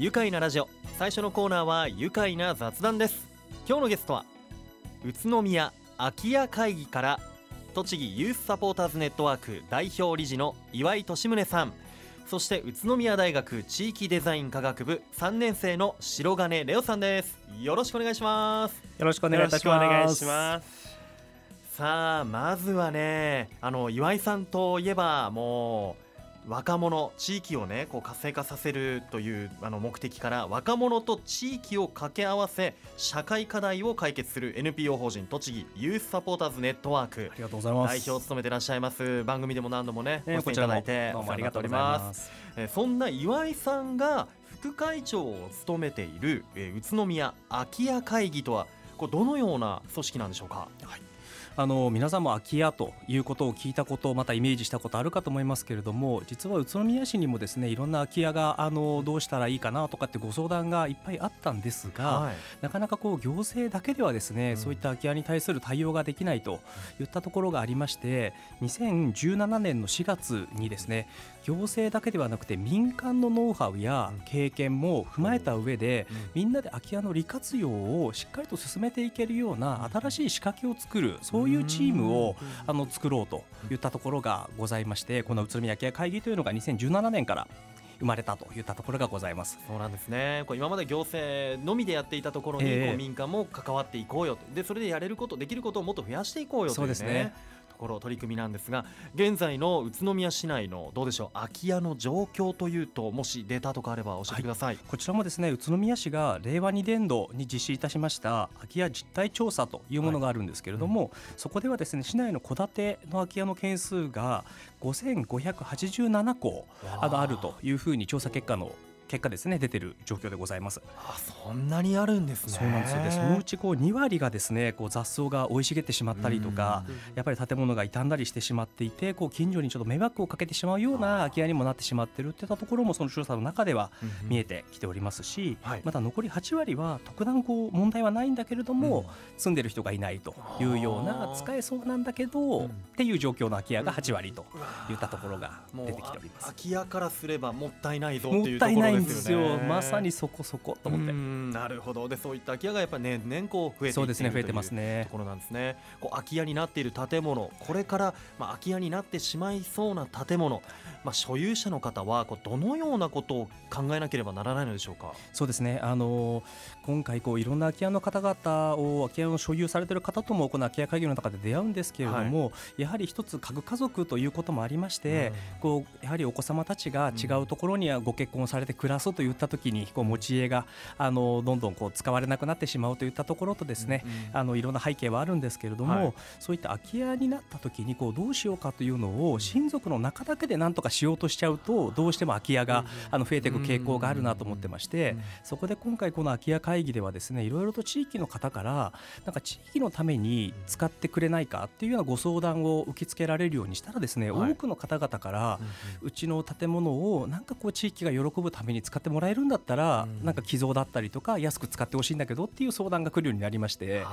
愉快なラジオ。最初のコーナーは愉快な雑談です。今日のゲストは宇都宮空き家会議から栃木ユースサポーターズネットワーク代表理事の岩井俊宗さん。そして宇都宮大学地域デザイン科学部3年生の白金レオさんです。よろしくお願いします。よろしくお願いいたします。よろしくお願いします。さあまずはねあの岩井さんといえばもう若者地域をねこう活性化させるというあの目的から若者と地域を掛け合わせ社会課題を解決する NPO 法人栃木ユースサポーターズネットワークありがとうございます。代表を務めていらっしゃいます番組でも何度もねご出演いただいてどうもありがとうございまますす。えーそんな岩井さんが副会長を務めている、えー宇都宮空き家会議とはこれどのような組織なんでしょうか？あの皆さんも空き家ということを聞いたことまたイメージしたことあるかと思いますけれども実は宇都宮市にもですねいろんな空き家があのどうしたらいいかなとかってご相談がいっぱいあったんですが、はい。なかなかこう行政だけではですね、うん。そういった空き家に対する対応ができないといったところがありまして2017年の4月にですね行政だけではなくて民間のノウハウやうん。経験も踏まえた上で、うん。みんなで空き家の利活用をしっかりと進めていけるような新しい仕掛けを作るそういうチームをあの作ろうといったところがございましてこの宇都宮会議というのが2017年から生まれたといったところがございます。そうなんですね。こう今まで行政のみでやっていたところに、ええ。こう民間も関わっていこうよと。でそれでやれることできることをもっと増やしていこうよという,、ね、そうですねところ取り組みなんですが現在の宇都宮市内のどうでしょう空き家の状況というともしデータとかあれば教えてください、こちらもですね宇都宮市が令和2年度に実施いたしました空き家実態調査というものがあるんですけれども、そこではですね市内の戸建ての空き家の件数が5587戸あるというふうに調査結果の結果ですね出てる状況でございます。あそんなにあるんですね。そうなんですよ。でそのうちこう2割がですねこう雑草が生い茂ってしまったりとか、やっぱり建物が傷んだりしてしまっていてこう近所にちょっと迷惑をかけてしまうような空き家にもなってしまってるってたところもその調査の中では見えてきておりますし、はい。また残り8割は特段こう問題はないんだけれども、うん。住んでる人がいないというような使えそうなんだけど、うん。っていう状況の空き家が8割といったところが出てきております。空。き家からすればもったいないぞっいうとこったいないんろでよね。ですすよ。まさにそこそこと思って、うんなるほど。でそういった空き家がやっぱり年々こう増えていっているそうですね増えてますね。ところなんですね。こう空き家になっている建物これからまあ空き家になってしまいそうな建物まあ所有者の方はこうどのようなことを考えなければならないのでしょうか？そうですね、あの今回こういろんな空き家の方々を空き家を所有されている方ともこの空き家会議の中で出会うんですけれども、やはり一つ家具家族ということもありまして、こうやはりお子様たちが違うところにはご結婚されて暮らすといった時にこう持ち家があのどんどんこう使われなくなってしまうといったところとですね、あのいろんな背景はあるんですけれども、はい。そういった空き家になった時にこうどうしようかというのを親族の中だけで何とかしようとしちゃうとどうしても空き家があの増えていく傾向があるなと思ってまして、そこで今回この空き家会議ではですねいろいろと地域の方からなんか地域のために使ってくれないかっていうようなご相談を受け付けられるようにしたらですね、はい。多くの方々からうちの建物をなんかこう地域が喜ぶために使ってもらえるんだったら、うん。なんか寄贈だったりとか安く使ってほしいんだけどっていう相談が来るようになりまして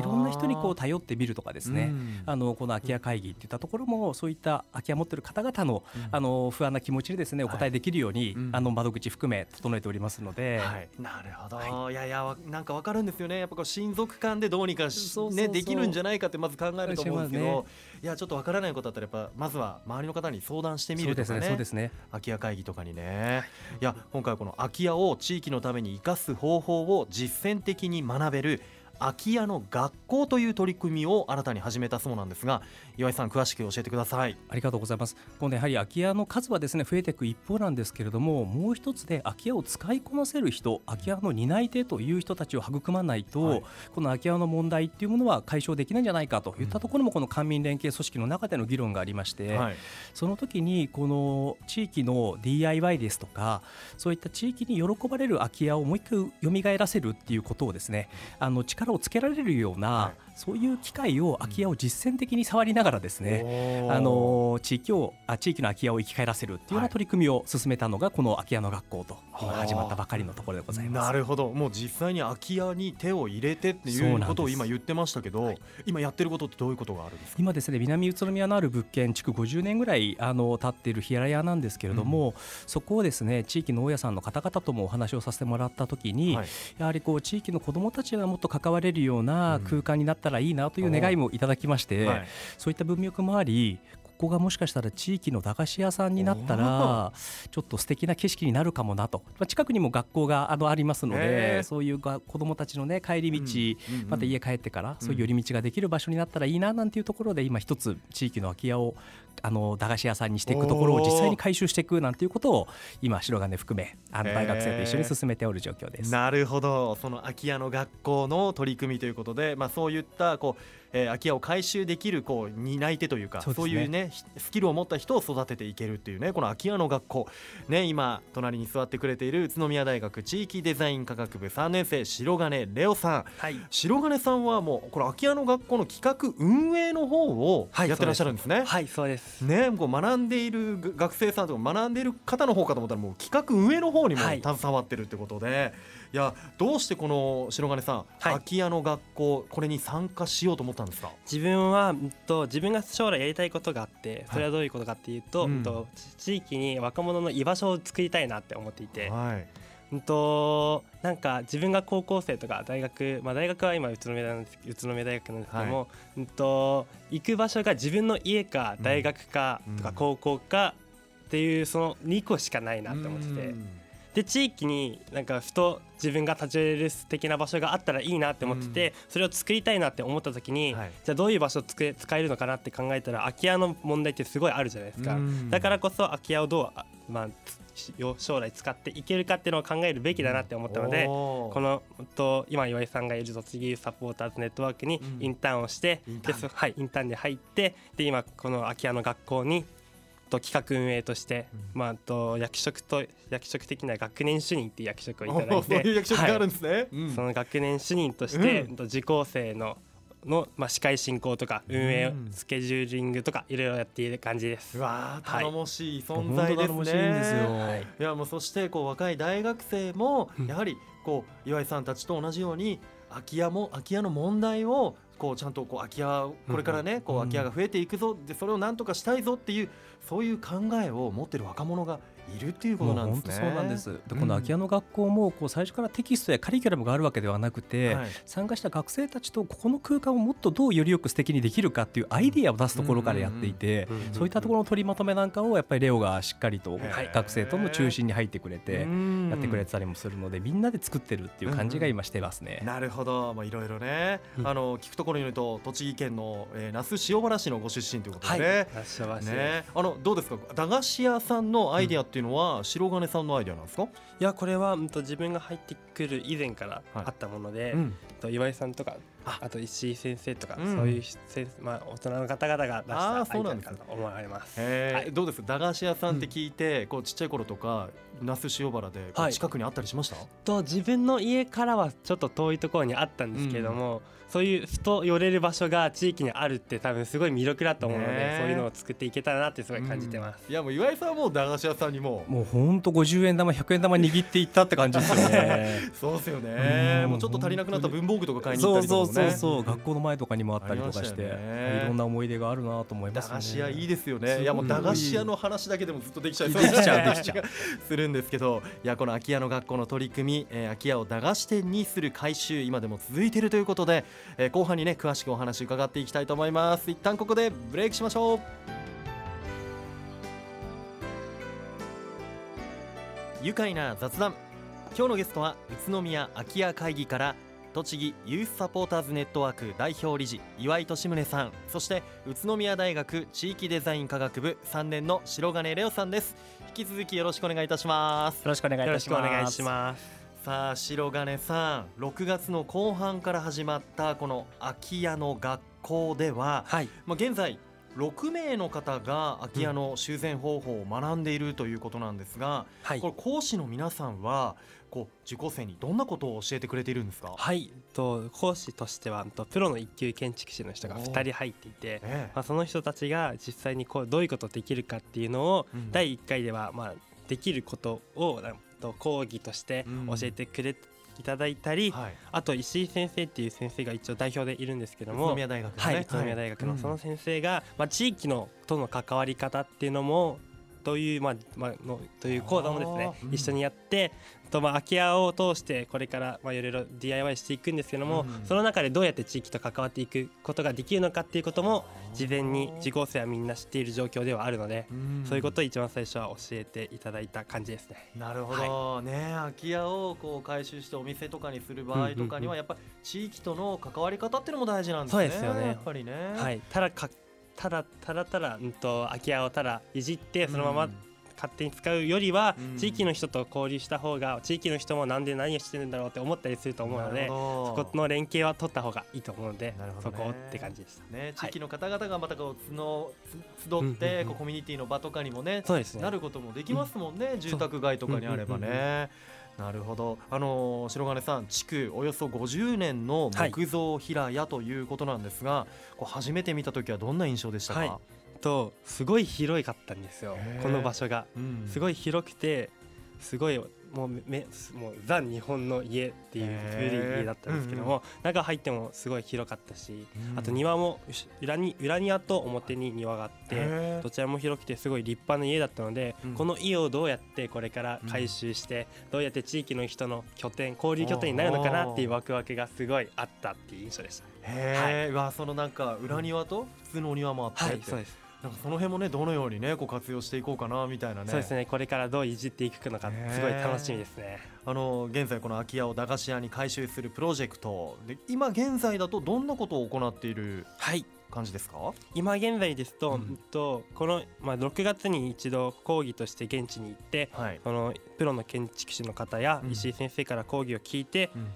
いろんな人にこう頼ってみるとかですね、うん。あのこの空き家会議っていったところもそういった空き家持ってる方々のうん。あの不安な気持ちにですねお答えできるように、うん。あの窓口含め整えておりますので、はい、なるほど、い、やいやわなんかわかるんですよね。やっぱこう親族間でどうにかしそうねできるんじゃないかってまず考えると思うんですけど、しまいやちょっとわからないことだったらやっぱまずは周りの方に相談してみそうですねるとかねそうですね。空き家会議とかにね、いや今回この空き家を地域のために生かす方法を実践的に学べる空き家の学校という取り組みを新たに始めたそうなんですが岩井さん詳しく教えてください。ありがとうございます。今度やはり空き家の数はですね増えていく一方なんですけれども、もう一つで空き家を使いこなせる人、空き家の担い手という人たちを育まないと、はい。この空き家の問題っていうものは解消できないんじゃないかといったところもこの官民連携組織の中での議論がありまして、はい。その時にこの地域の DIY ですとかそういった地域に喜ばれる空き家をもう一回蘇らせるっていうことをですねあの力力をつけられるような、そういう機会を空き家を実践的に触りながらですね、あの地域をあ地域の空き家を生き返らせるというような取り組みを進めたのがこの空き家の学校と今始まったばかりのところでございます。なるほど。もう実際に空き家に手を入れてっていうことを今言ってましたけど、はい、今やってることってどういうことがあるんですか？今ですね南宇都宮のある物件築50年ぐらいあの経っている平屋なんですけれども、うん、そこをですね地域の大家さんの方々ともお話をさせてもらった時に、はい、やはりこう地域の子どもたちがもっと関われるような空間になったらいいなという願いもいただきまして、うんはい、そういった文脈もありここがもしかしたら地域の駄菓子屋さんになったらちょっと素敵な景色になるかもなと、まあ、近くにも学校があのありますのでそういうが子どもたちの、ね、帰り道、また家帰ってからそういう寄り道ができる場所になったらいいななんていうところで今一つ地域の空き家をあの駄菓子屋さんにしていくところを実際に回収していくなんていうことを今白金含めあの大学生と一緒に進めておる状況です。なるほど。その空き家の学校の取り組みということで、まあ、そういったこうえー、空き家を回収できるこう担い手というかそう、ね,、いうねスキルを持った人を育てていけるっていうねこの空き家の学校。ね今隣に座ってくれている宇都宮大学地域デザイン科学部3年生白金レオさん、はい、白金さんはもうこの空き家の学校の企画運営の方をやってらっしゃるんですね。はいそうですねこう学んでいる学生さんとか学んでいる方の方かと思ったらもう企画運営の方にも携わってるってことで。はいいやどうしてこの白金さん、はい、空き家の学校これに参加しようと思ったんですか？自分は、うんと、自分が将来やりたいことがあってそれはどういうことかっていうと、はいうん、と地域に若者の居場所を作りたいなって思っていて。はいうんとなんか自分が高校生とか大学、まあ、大学は今宇都宮なんです宇都宮大学なんですけども、はい、うんと行く場所が自分の家か大学かとか高校かっていうその2個しかないなって思ってて。うん。で地域になんかふと自分が立ち寄れる素敵な場所があったらいいなって思ってて、うん、それを作りたいなって思った時に、はい、じゃあどういう場所を使えるのかなって考えたら空き家の問題ってすごいあるじゃないですか、うん、だからこそ空き家をどう、まあ、将来使っていけるかっていうのを考えるべきだなって思ったので、うん、このと今岩井さんがいる栃木サポーターズネットワークにインターンをして、ではい、インターンで入ってで今この空き家の学校にと企画運営として、うん、まあ、と役職と役職的な学年主任っていう役職をいただいてそういう役職があるんですね、はい。うん、その学年主任として、うん、受講生のの、まあ、司会進行とか運営、スケジューリングとかいろいろやっている感じです。うわ頼もしい存在ですね。はい、いやもうそしてこう若い大学生もやはりこう岩井さんたちと同じように空き家も空き家の問題をこうちゃんとこう空き家これからねこう空き家が増えていくぞ。でそれをなんとかしたいぞっていうそういう考えを持ってる若者がいるっていうことなんですね。そうなんです。で、この空き家の学校もこう最初からテキストやカリキュラムがあるわけではなくて、はい、参加した学生たちとここの空間をもっとどうよりよく素敵にできるかっていうアイディアを出すところからやっていて、そういったところの取りまとめなんかをやっぱりレオがしっかりと学生との中心に入ってくれてやってくれてたりもするので、みんなで作ってるっていう感じが今してますね。なるほど、まあいろいろね、あの聞くところによると栃木県の、えー、那須塩原市のご出身ということで、ね、はい、ね、あのどうですか駄菓子屋さんのアイディアっていうのは、白金さんのアイデアなんですか？いやこれは、うん、と自分が入ってくる以前からあったもので、はいうん、と岩井さんとかあ。と石井先生とか、うん、そういう先まあ、大人の方々が出したアイデアかと思われます。はい、どうです？駄菓子屋さんって聞いて、うん、こうちっちゃい頃とか那須塩原で近くにあったりしました、はい、と自分の家からはちょっと遠いところにあったんですけれども、うんそういうふと寄れる場所が地域にあるって多分すごい魅力だと思うので、そういうのを作っていけたらなってすごい感じてます、うん、いやもう岩井さんはもう駄菓子屋さんにももう本当50円玉100円玉握っていったって感じですよね。そうですよね。もうちょっと足りなくなった文房具とか買いに行ったりとか、ね、そうそうそう学校の前とかにもあったりとかして、いろんな思い出があるなと思います、ね、駄菓子屋いいですよねいやもう駄菓子屋の話だけでもずっとできちゃいそうできちゃう できちゃう。するんですけどいやこの空き家の学校の取り組み、えー、空き家を駄菓子店にする改修今でも続いているということで、えー、後半にね詳しくお話伺っていきたいと思います。一旦ここでブレイクしましょう。愉快な雑談。今日のゲストは宇都宮空き家会議から栃木ユースサポーターズネットワーク代表理事岩井利宗さん。そして宇都宮大学地域デザイン科学部3年の白金レオさんです。引き続きよろしくお願いいたします。よろしくお願いいたしますさあ白金さん6月の後半から始まったこの空き家の学校では、はい、まあ、現在6名の方が空き家の修繕方法を学んでいるということなんですが、はい、これ講師の皆さんはこう受講生にどんなことを教えてくれているんですか？はい。と講師としてはとプロの一級建築士の人が2人入っていて、ええ、まあ、その人たちが実際にこうどういうことできるかっていうのを、第1回ではまあできることをと講義として教えてくれいただいたり、はい、あと石井先生っていう先生が一応代表でいるんですけども宇都宮大学、ね、はい宇都宮大学のその先生が、まあ、地域のとの関わり方っていうのもという、まあまあのという講座もですね、一緒にやってとまあ空き家を通してこれからまあいろいろ DIY していくんですけども、その中でどうやって地域と関わっていくことができるのかっていうことも事前に受講生はみんな知っている状況ではあるので、そういうことを一番最初は教えていただいた感じですね。なるほど、はい、ね空き家をこう回収してお店とかにする場合とかにはやっぱり地域との関わり方っていうのも大事なんですね。そうですよね。やっぱりね。はい。ただかただただただうんと空き家をただいじってそのまま、勝手に使うよりは、地域の人と交流した方が地域の人もなんで何をしてるんだろうって思ったりすると思うのでそこの連携は取った方がいいと思うので、ね、そこって感じでした、ね、地域の方々がまたこうの集ってこうコミュニティの場とかにもねそうですね。なることもできますもんね、うん、住宅街とかにあればね。なるほど、あの白金さん、築およそ50年の木造平屋ということなんですが、はい、こう初めて見た時はどんな印象でしたか、はい。とすごい広かったんですよ。この場所が、うん、すごい広くてすごいもうめもうザ日本の家っていう古い家だったんですけども、中入ってもすごい広かったし、うん、あと庭も裏に裏庭と表に庭があってどちらも広くてすごい立派な家だったので、うん、この家をどうやってこれから改修して、どうやって地域の人の拠点交流拠点になるのかなっていうワクワクがすごいあったっていう印象でした。へえ、はい、そのなんか裏庭と普通のお庭もあって、はい、そうですなんかその辺もねどのようにねこう活用していこうかなみたいなね。そうですね。これからどういじっていくのかすごい楽しみですね。あの現在この空き家を駄菓子屋に改修するプロジェクト。で今現在だとどんなことを行っているはい。感じですか？今現在ですと,、うん、とこの、まあ、6月に一度講義として現地に行って、はい、このプロの建築士の方や石井先生から講義を聞いて、うん、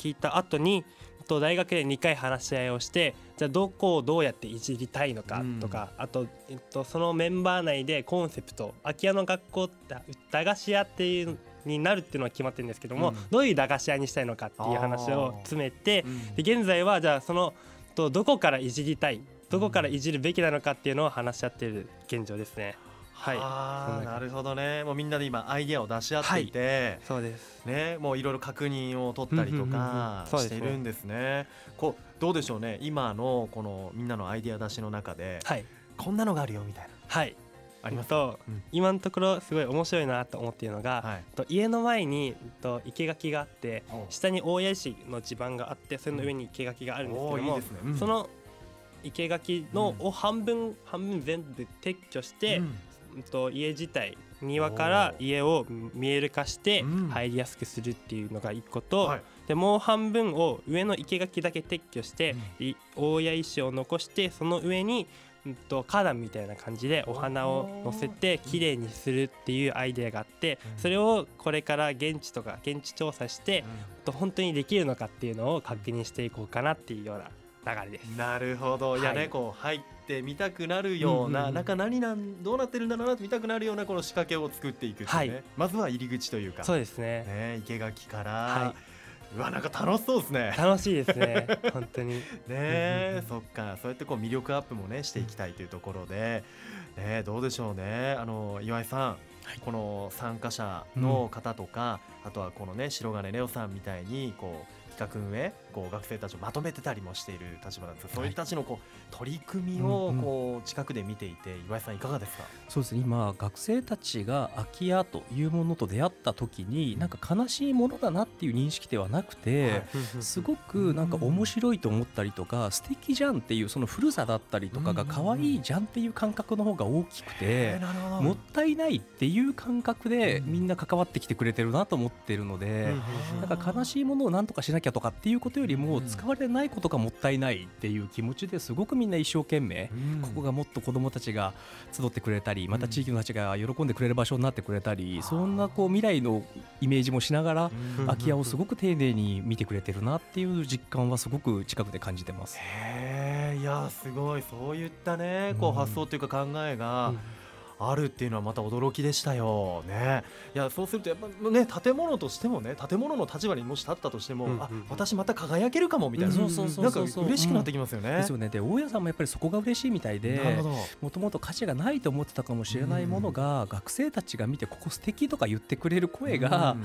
聞いた後にと大学で2回話し合いをしてじゃあどこをどうやっていじりたいのかとか、うん、あと、えっと、そのメンバー内でコンセプト空き家の学校って駄菓子屋っていうになるっていうのは決まってるんですけども、うん、どういう駄菓子屋にしたいのかっていう話を詰めて、で現在はじゃあそのとどこからいじりたいどこからいじるべきなのかっていうのを話し合っている現状ですね。はい、あなるほどね。もうみんなで今アイデアを出し合っていて、はい、そうです。ねもういろいろ確認を取ったりとかしているんですね。こうどうでしょうね。今のこのみんなのアイデア出しの中で、はい、こんなのがあるよみたいな。はい。あります？と、うん、今のところすごい面白いなと思っているのが、はい、と家の前にと生垣があって下に大谷石の地盤があってその上に生垣があるんですけども、ね。うん、その生垣のを半分、半分全部撤去して、と家自体庭から家を見える化して入りやすくするっていうのが1個と、でもう半分を上の生垣だけ撤去して、大谷石を残してその上にうんと花壇みたいな感じでお花を乗せて綺麗にするっていうアイデアがあってそれをこれから現地とか現地調査して本当にできるのかっていうのを確認していこうかなっていうような流れです。なるほど、い、やねこう入ってみたくなるような、うんうん、中何なんどうなってるんだろうな見たくなるようなこの仕掛けを作っていくっていうね、はい、まずは入り口というか。そうですね。ね生垣から、はい、うわなんか楽しそうですね。楽しいですね。本当に。ねそっか。そうやってこう魅力アップもねしていきたいというところで、ねどうでしょうね。あの岩井さん、はい、この参加者の方とか、うん、あとはこのね白金レオさんみたいにこう企画運営こう学生たちをまとめてたりもしている立場なんですが、そういう人たちのこう取り組みをこう近くで見ていて、岩井さんいかがですか？そうですね。今学生たちが空き家というものと出会った時になんか悲しいものだなっていう認識ではなくて、すごくなんか面白いと思ったりとか素敵じゃんっていうその古さだったりとかが可愛いじゃんっていう感覚の方が大きくて、もったいないっていう感覚でみんな関わってきてくれてるなと思ってるので、なんか悲しいものをなんとかしなきゃとかっていうことよりも使われないことがもったいないっていう気持ちですごくみんな一生懸命、ここがもっと子どもたちが集ってくれたりまた地域の人たちが喜んでくれる場所になってくれたり、そんなこう未来のイメージもしながら、空き家をすごく丁寧に見てくれてるなっていう実感はすごく近くで感じてます。へいやすごい。そういったねこう発想というか考えが、うんあるっていうのはまた驚きでしたよ。ね。いやそうするとやっぱね建物としてもね建物の立場にもし立ったとしても、うんうん、あ私また輝けるかもみたいな、うん、なんか嬉しくなってきますよね。ですよね。で大家さんもやっぱりそこが嬉しいみたいで、もともと価値がないと思ってたかもしれないものが、学生たちが見てここ素敵とか言ってくれる声が、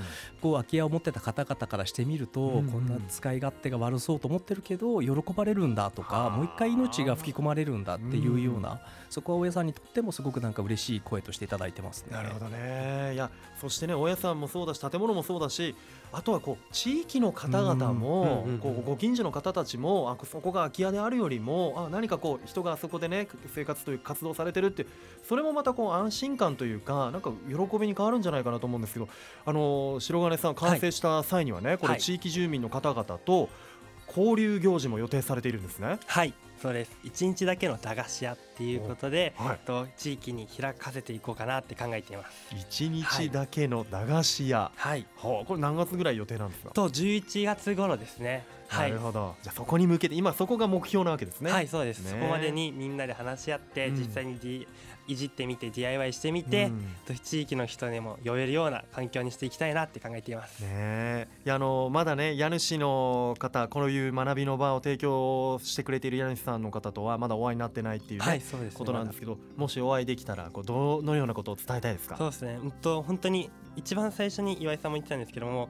こう空き家を持ってた方々からしてみると、こんな使い勝手が悪そうと思ってるけど喜ばれるんだとか、もう一回命が吹き込まれるんだっていうような、そこは大家さんにとってもすごくなんか嬉しい声としていただいてます、ね、なるほどね。いやそしてね大家さんもそうだし建物もそうだしあとはこう地域の方々もこうご近所の方たちもあそこが空き家であるよりもあ何かこう人があそこでね生活という活動されてるってそれもまたこう安心感というかなんか喜びに変わるんじゃないかなと思うんですけどあの白金さん完成した際にはね、はい、これ地域住民の方々と交流行事も予定されているんですね。はい。そうです。1日だけの駄菓子屋っていうことで、はい、と地域に開かせていこうかなって考えています。1日だけの駄菓子屋。はい、はあ、これ何月ぐらい予定なんですか？と11月頃ですね。なるほど、じゃあそこに向けて今そこが目標なわけですね。はいそうです、ね、そこまでにみんなで話し合って、実際に、D いじってみて DIY してみて、うん、地域の人にも酔えるような環境にしていきたいなって考えています。ね、いやあのまだね家主の方こういう学びの場を提供してくれている家主さんの方とはまだお会いになってないっていう、ね。はい、ことなんですけどもしお会いできたらこうどのようなことを伝えたいですか？そうですね、うんと本当に一番最初に岩井さんも言ってたんですけども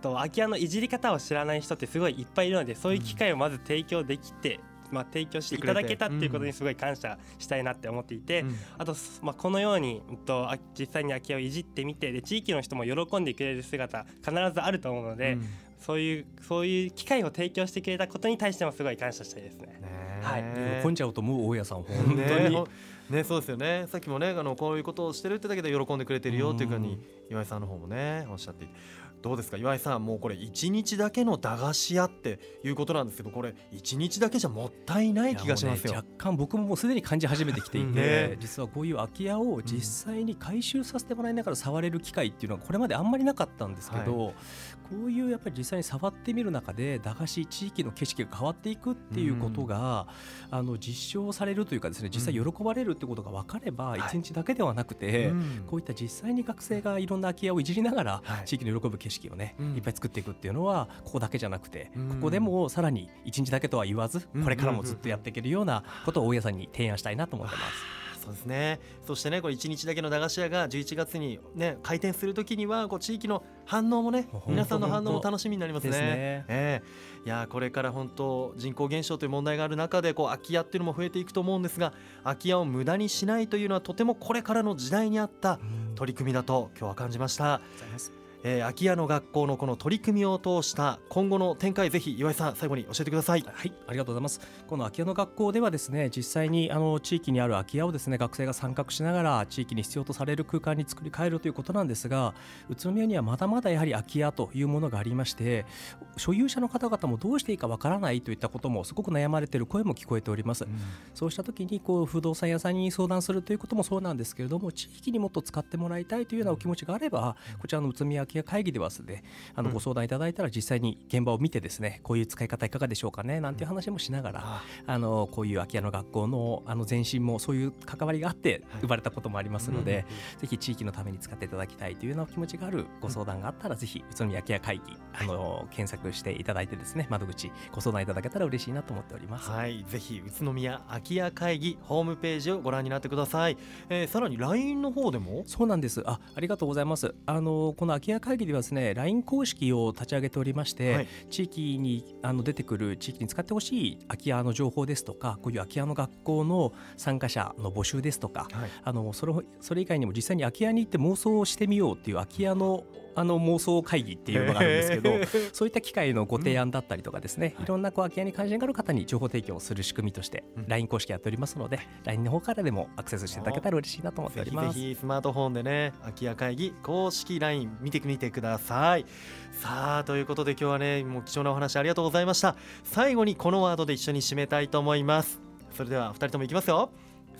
と空き家のいじり方を知らない人ってすごいいっぱいいるのでそういう機会をまず提供できて、まあ、提供していただけたっていうことにすごい感謝したいなって思っていて、うん、あと、まあ、このように、うん、と実際に空き家をいじってみてで地域の人も喜んでくれる姿必ずあると思うので、うん、そういうそういう機会を提供してくれたことに対してもすごい感謝したいですね。ねはい、喜んじゃうと思う大家さん本当に。ね、そうですよね。さっきもねあのこういうことをしてるってだけで喜んでくれてるよっていうふうに岩井さんの方もねおっしゃっていてどうですか？岩井さんもうこれ1日だけの駄菓子屋っていうことなんですけどこれ1日だけじゃもったいない気がしますよ、ね、若干僕ももうすでに感じ始めてきていて、ね、実はこういう空き家を実際に回収させてもらいながら触れる機会っていうのはこれまであんまりなかったんですけど、はい、こういうやっぱり実際に触ってみる中で駄菓子地域の景色が変わっていくっていうことが、うん、あの実証されるというかですね実際喜ばれるってことが分かれば1日だけではなくて、はい、こういった実際に学生がいろんな空き家をいじりながら地域の喜ぶ景色をね、いっぱい作っていくっていうのはここだけじゃなくて、ここでもさらに1日だけとは言わずこれからもずっとやっていけるようなことを大家さんに提案したいなと思ってます。そうですね。そしてねこれ1日だけの駄菓子屋が11月にね開店するときにはこう地域の反応もね皆さんの反応も楽しみになりますね。ね。えー、いやこれから本当人口減少という問題がある中でこう空き家っていうのも増えていくと思うんですが空き家を無駄にしないというのはとてもこれからの時代に合った取り組みだと今日は感じました。えー、空き家の学校のこの取り組みを通した今後の展開ぜひ岩井さん最後に教えてください。はいありがとうございます。この空き家の学校ではですね実際にあの地域にある空き家をですね学生が参画しながら地域に必要とされる空間に作り変えるということなんですが宇都宮にはまだまだやはり空き家というものがありまして所有者の方々もどうしていいかわからないといったこともすごく悩まれている声も聞こえております、うん、そうした時にこう不動産屋さんに相談するということもそうなんですけれども地域にもっと使ってもらいたいというようなお気持ちがあればこちらの宇都宮空き家会議ではですねであのご相談いただいたら実際に現場を見てですねこういう使い方いかがでしょうかねなんていう話もしながら、あのこういう空き家の学校のあの前身もそういう関わりがあって生まれたこともありますので、ぜひ地域のために使っていただきたいというような気持ちがあるご相談があったら、ぜひ宇都宮空き家会議あの検索していただいてですね窓口ご相談いただけたら嬉しいなと思っております。はい。ぜひ宇都宮空き家会議ホームページをご覧になってください、えー、さらに LINE の方でも？そうなんです。あありがとうございます。あのこの空き家会議ではですね LINE 公式をを立ち上げておりまして、はい、地域にあの出てくる地域に使ってほしい空き家の情報ですとかこういう空き家の学校の参加者の募集ですとか、はい、あのそれそれ以外にも実際に空き家に行って妄想をしてみようっていう空き家のあの妄想会議っていうのがあるんですけど そういった機会のご提案だったりとかですね、うん、いろんなこう空き家に関心がある方に情報提供をする仕組みとして LINE 公式やっておりますので LINE の方からでもアクセスしていただけたら嬉しいなと思っております。ぜひスマートフォンでね空き家会議公式 LINE 見てみてください。さあということで今日はねもう貴重なお話ありがとうございました。最後にこのワードで一緒に締めたいと思います。それでは2人ともいきますよ。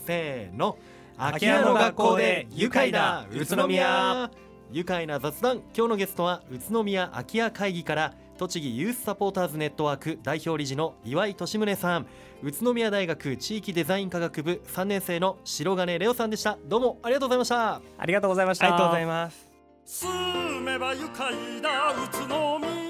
せーの。空き家の学校で愉快だ宇都宮愉快な雑談今日のゲストは宇都宮空き家会議から栃木ユースサポーターズネットワーク代表理事の岩井利宗さん。宇都宮大学地域デザイン科学部3年生の白金レオさんでした。どうもありがとうございました。ありがとうございましたありがとうございます住めば愉快な宇都宮